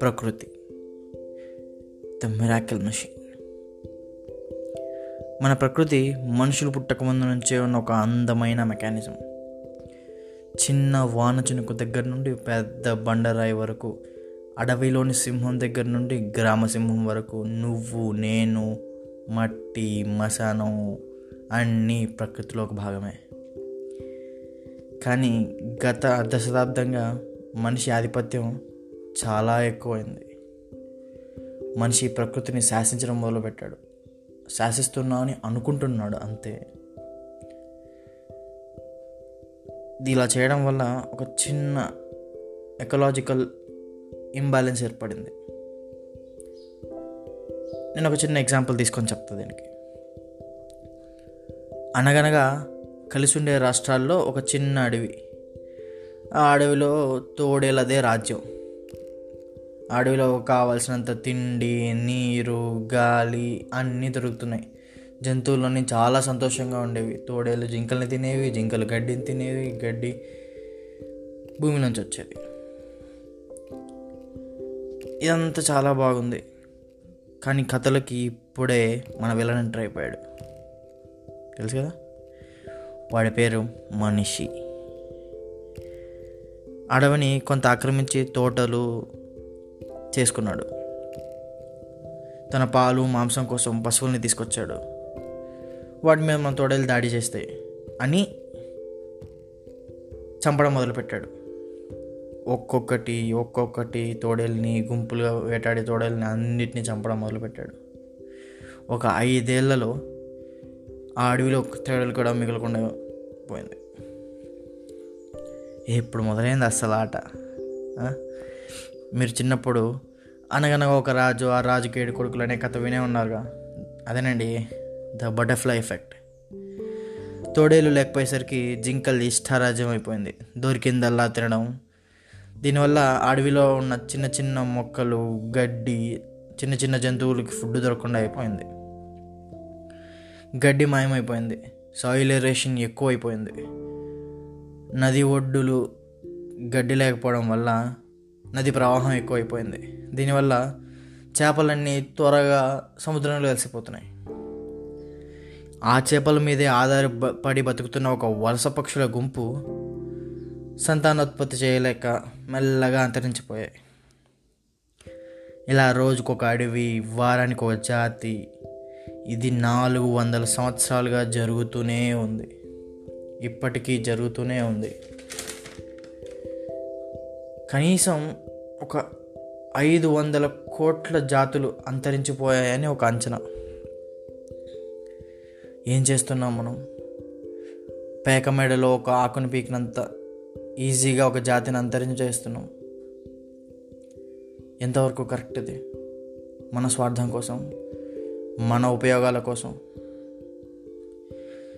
ప్రకృతి the miracle machine. మన ప్రకృతి మనుషులు పుట్టక ముందు నుంచే ఉన్న ఒక అందమైన మెకానిజం. చిన్న వాన చినుకు దగ్గర నుండి పెద్ద బండరాయి వరకు అడవిలోని సింహం దగ్గర నుండి గ్రామ సింహం వరకు నువ్వు నేను మట్టి మశానం అన్నీ ప్రకృతిలో ఒక భాగమే. కానీ గత అర్ధ శతాబ్దంగా మనిషి ఆధిపత్యం చాలా ఎక్కువైంది. మనిషి ప్రకృతిని శాసించడం మొదలుపెట్టాడు. శాసిస్తున్నామని అనుకుంటున్నాడు అంతే. ఇలా చేయడం వల్ల ఒక చిన్న ఎకలాజికల్ ఇంబ్యాలెన్స్ ఏర్పడింది. నేను ఒక చిన్న ఎగ్జాంపుల్ తీసుకొని చెప్తా దీనికి. అనగనగా కలిసి ఉండే రాష్ట్రాల్లో ఒక చిన్న అడవి. ఆ అడవిలో తోడేలదే రాజ్యం. అడవిలో కావలసినంత తిండి నీరు గాలి అన్నీ దొరుకుతున్నాయి. జంతువులన్నీ చాలా సంతోషంగా ఉండేవి. తోడేలు జింకల్ని తినేవి జింకలు గడ్డిని తినేవి గడ్డి భూమి నుంచి వచ్చేది. ఇదంతా చాలా బాగుంది. కానీ కథలకి ఇప్పుడే మన విలన్ ఎంటర్ అయిపోయాడు. తెలుసు కదా? వాడి పేరు మనిషి. అడవిని కొంత ఆక్రమించి తోటలు చేసుకున్నాడు. తన పాలు మాంసం కోసం పశువుల్ని తీసుకొచ్చాడు. వాటి మీద మన తోడలు దాడి చేస్తాయి అని చంపడం మొదలుపెట్టాడు. ఒక్కొక్కటి ఒక్కొక్కటి తోడేల్ని గుంపులుగా వేటాడే తోడేల్ని అన్నిటిని చంపడం మొదలుపెట్టాడు. ఒక ఐదేళ్ళలో ఆ అడవిలో తేడలు కూడా మిగలకుండా పోయింది. ఇప్పుడు మొదలైంది అస్సలు ఆట. మీరు చిన్నప్పుడు అనగనగా ఒక రాజు ఆ రాజుకి ఏడు కొడుకులు అనే కథ వినే ఉన్నారుగా. అదేనండి ద బటర్ఫ్లై ఎఫెక్ట్. తోడేలు లేకపోయేసరికి జింకల్ ఇష్టారాజ్యం అయిపోయింది. దొరికిందల్లా తినడం. దీనివల్ల అడవిలో ఉన్న చిన్న చిన్న మొక్కలు గడ్డి చిన్న చిన్న జంతువులకి ఫుడ్ దొరకకుండా అయిపోయింది. గడ్డి మాయమైపోయింది. సాయిల్ ఎరేషన్ ఎక్కువైపోయింది. నది ఒడ్డులు గడ్డి లేకపోవడం వల్ల నది ప్రవాహం ఎక్కువైపోయింది. దీనివల్ల చేపలన్నీ త్వరగా సముద్రంలో కలిసిపోతున్నాయి. ఆ చేపల మీదే ఆధారపడి బతుకుతున్న ఒక వలస పక్షుల గుంపు సంతానోత్పత్తి చేయలేక మెల్లగా అంతరించిపోయాయి. ఇలా రోజుకొక అడవి వారానికి ఒక జాతి ఇది నాలుగు వందల సంవత్సరాలుగా జరుగుతూనే ఉంది. ఇప్పటికీ జరుగుతూనే ఉంది. కనీసం ఒక ఐదు వందల కోట్ల జాతులు అంతరించిపోయాయని ఒక అంచనా. ఏం చేస్తున్నాం మనం? పేక మెడలో ఒక ఆకును పీకినంత ఈజీగా ఒక జాతిని అంతరించేస్తున్నాం. ఎంతవరకు కరెక్ట్ ఇది? మన స్వార్థం కోసం మన ఉపయోగాల కోసం.